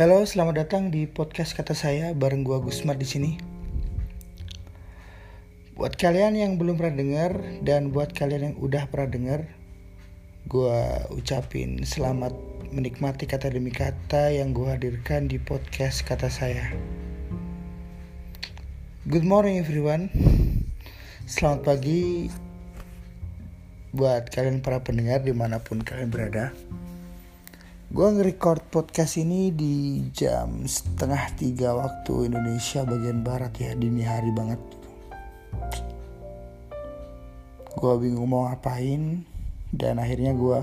Halo, selamat datang di podcast kata saya bareng gua Gusmar di sini. Buat kalian yang belum pernah dengar dan buat kalian yang udah pernah dengar, gua ucapin selamat menikmati kata demi kata yang gua hadirkan di podcast kata saya. Good morning everyone. Selamat pagi buat kalian para pendengar di mana pun kalian berada. Gue nge-record podcast ini di jam setengah tiga waktu Indonesia bagian barat ya dini hari banget. Gue bingung mau ngapain dan akhirnya gue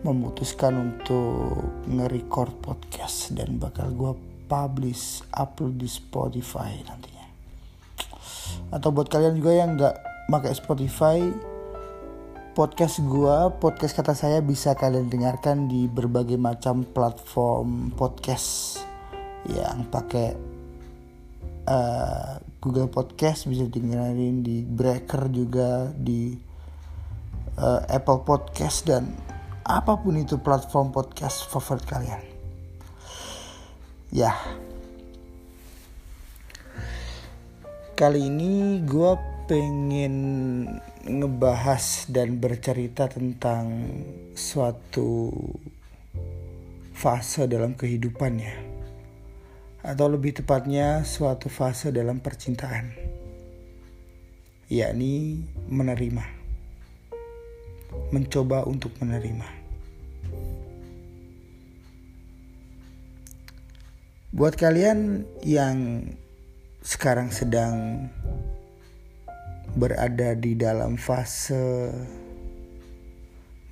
memutuskan untuk nge-record podcast dan bakal gue publish upload di Spotify nantinya. Atau buat kalian juga yang nggak pakai Spotify, podcast gua, podcast kata saya bisa kalian dengarkan di berbagai macam platform podcast yang pakai uh, Google Podcast bisa dengerin di Breaker juga di uh, Apple Podcast dan apa pun itu platform podcast favorit kalian. Ya. Kali ini gue pengen ngebahas dan bercerita tentang suatu fase dalam kehidupannya atau lebih tepatnya suatu fase dalam percintaan. Yakni menerima. Mencoba untuk menerima. Buat kalian yang sekarang sedang berada di dalam fase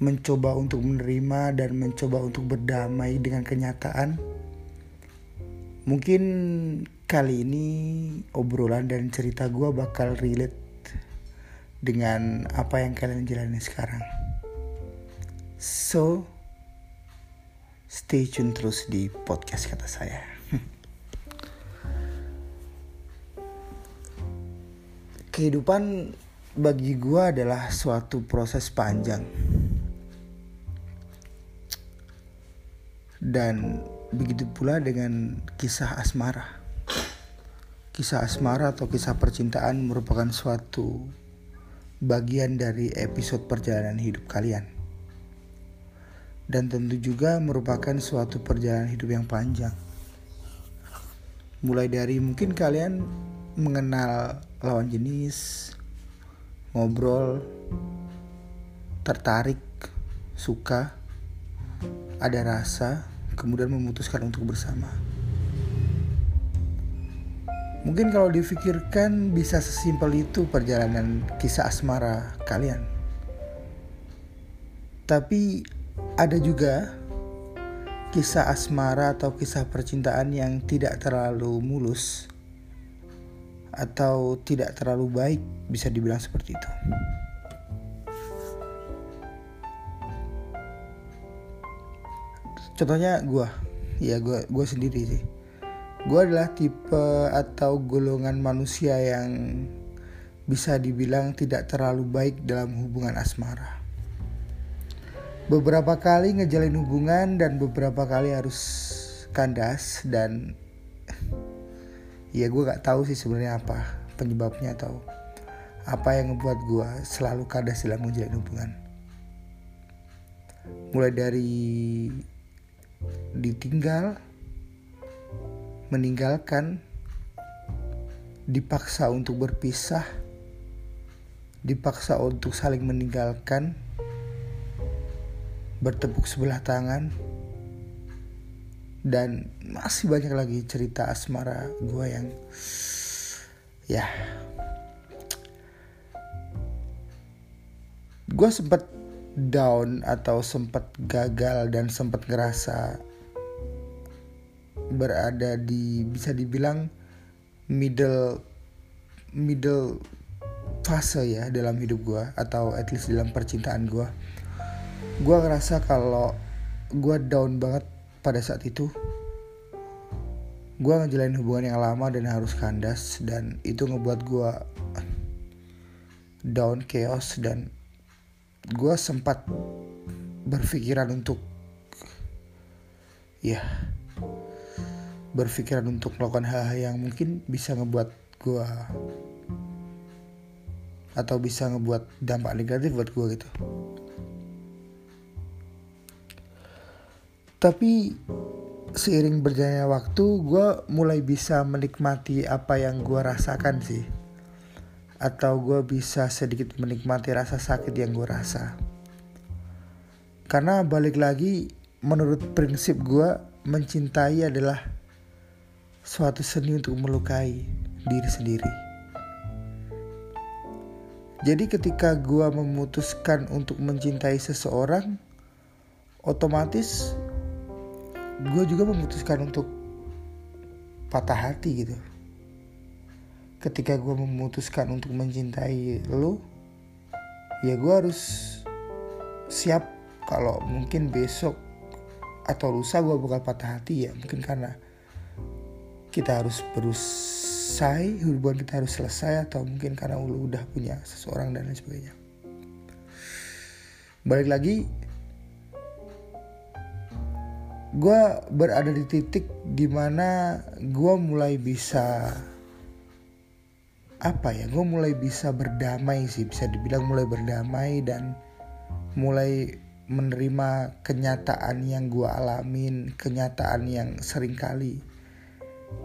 mencoba untuk menerima dan mencoba untuk berdamai dengan kenyataan. Mungkin kali ini obrolan dan cerita gue bakal relate dengan apa yang kalian jalani sekarang. So, stay tune terus di podcast kata saya. Kehidupan bagi gue adalah suatu proses panjang. Dan begitu pula dengan kisah asmara. Kisah asmara atau kisah percintaan merupakan suatu bagian dari episode perjalanan hidup kalian. Dan tentu juga merupakan suatu perjalanan hidup yang panjang. Mulai dari mungkin kalian mengenal lawan jenis, ngobrol, tertarik, suka, ada rasa, kemudian memutuskan untuk bersama. Mungkin kalau difikirkan bisa sesimpel itu perjalanan kisah asmara kalian. Tapi ada juga kisah asmara atau kisah percintaan yang tidak terlalu mulus atau tidak terlalu baik bisa dibilang seperti itu. Contohnya gue, ya gue gue sendiri sih. Gue adalah tipe atau golongan manusia yang bisa dibilang tidak terlalu baik dalam hubungan asmara. Beberapa kali ngejalin hubungan dan beberapa kali harus kandas dan ya gue gak tahu sih sebenarnya apa penyebabnya atau apa yang ngebuat gue selalu kadas dalam menjalin hubungan. Mulai dari ditinggal meninggalkan dipaksa untuk berpisah dipaksa untuk saling meninggalkan bertepuk sebelah tangan dan masih banyak lagi cerita asmara gue yang ya. Gue sempet down atau sempet gagal dan sempet ngerasa berada di bisa dibilang middle middle fase ya dalam hidup gue atau at least dalam percintaan gue gue ngerasa kalau gue down banget pada saat itu gue ngejalanin hubungan yang lama dan harus kandas dan itu ngebuat gue down chaos dan gue sempat berpikiran untuk ya berpikiran untuk melakukan hal-hal yang mungkin bisa ngebuat gue atau bisa ngebuat dampak negatif buat gue gitu tapi seiring berjalannya waktu gue mulai bisa menikmati apa yang gue rasakan sih. Atau gue bisa sedikit menikmati rasa sakit yang gue rasa. Karena balik lagi menurut prinsip gue mencintai adalah suatu seni untuk melukai diri sendiri. Jadi ketika gue memutuskan untuk mencintai seseorang otomatis gue juga memutuskan untuk patah hati gitu. Ketika gue memutuskan untuk mencintai lo ya gue harus siap kalau mungkin besok atau lusa gue bakal patah hati ya. Mungkin karena kita harus berusaha hubungan kita harus selesai atau mungkin karena lo udah punya seseorang dan lain sebagainya. Balik lagi gue berada di titik di mana gue mulai bisa apa ya gue mulai bisa berdamai sih bisa dibilang mulai berdamai dan mulai menerima kenyataan yang gue alamin kenyataan yang sering kali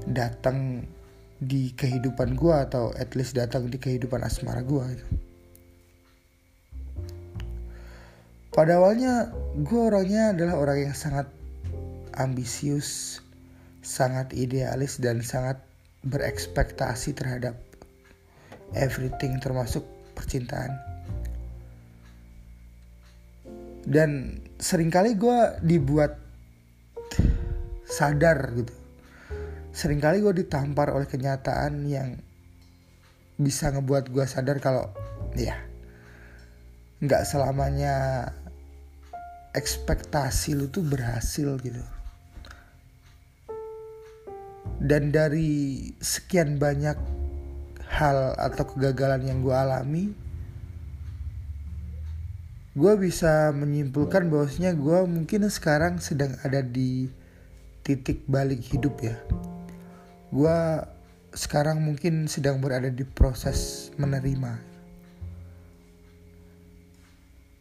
datang di kehidupan gue atau at least datang di kehidupan asmara gue gitu. Pada awalnya gue orangnya adalah orang yang sangat ambisius, sangat idealis dan sangat berekspektasi terhadap everything termasuk percintaan. Dan sering kali gue dibuat sadar gitu. Seringkali gue ditampar oleh kenyataan yang bisa ngebuat gue sadar kalau ya nggak selamanya ekspektasi lu tuh berhasil gitu dan dari sekian banyak hal atau kegagalan yang gue alami gue bisa menyimpulkan bahwasanya gue mungkin sekarang sedang ada di titik balik hidup ya. Gue sekarang mungkin sedang berada di proses menerima.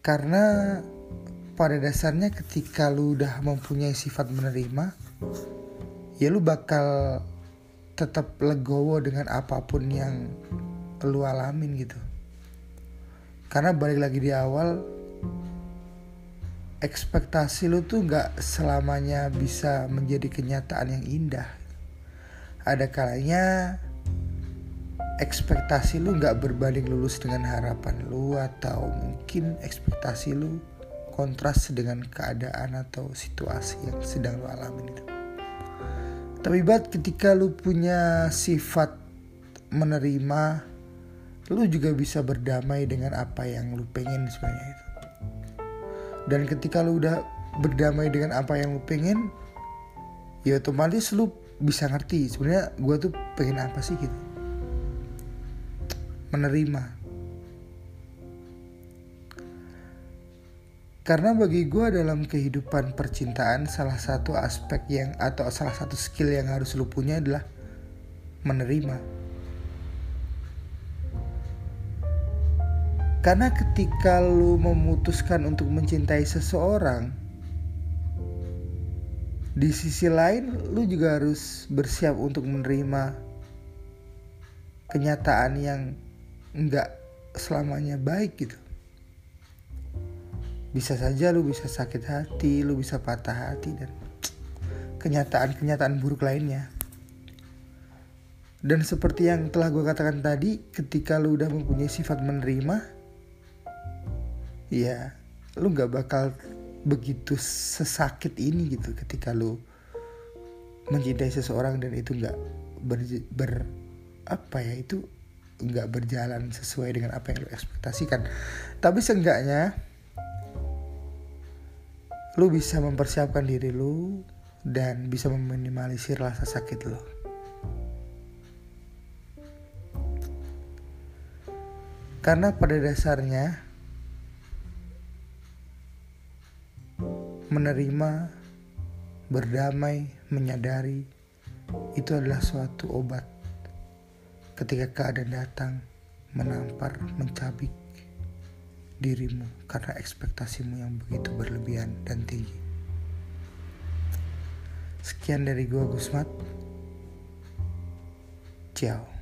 Karena pada dasarnya ketika lu udah mempunyai sifat menerima ya lu bakal tetap legowo dengan apa pun yang lu alamin gitu. Karena balik lagi di awal ekspektasi lu tuh gak selamanya bisa menjadi kenyataan yang indah. Ada kalanya ekspektasi lu gak berbanding lulus dengan harapan lu atau mungkin ekspektasi lu kontras dengan keadaan atau situasi yang sedang lu alami itu tapi buat ketika lu punya sifat menerima, lu juga bisa berdamai dengan apa yang lu pengen sebenarnya itu. Dan ketika lu udah berdamai dengan apa yang lu pengen, ya otomatis lu bisa ngerti sebenarnya gue tuh pengen apa sih gitu. Menerima. Karena bagi gue dalam kehidupan percintaan salah satu aspek yang atau salah satu skill yang harus lu punya adalah menerima. Karena ketika lu memutuskan untuk mencintai seseorang, di sisi lain lu juga harus bersiap untuk menerima kenyataan yang enggak selamanya baik gitu bisa saja lu bisa sakit hati lu bisa patah hati dan kenyataan-kenyataan buruk lainnya. Dan seperti yang telah gue katakan tadi ketika lu udah mempunyai sifat menerima ya lu gak bakal begitu sesakit ini gitu ketika lu mencintai seseorang dan itu gak ber, ber apa ya itu nggak berjalan sesuai dengan apa yang lu ekspektasikan. Tapi seenggaknya lu bisa mempersiapkan diri lu dan bisa meminimalisir rasa sakit lu. Karena pada dasarnya menerima, berdamai, menyadari itu adalah suatu obat ketika keadaan datang menampar, mencabik dirimu karena ekspektasimu yang begitu berlebihan dan tinggi. Sekian dari gua Gusmat. Ciao.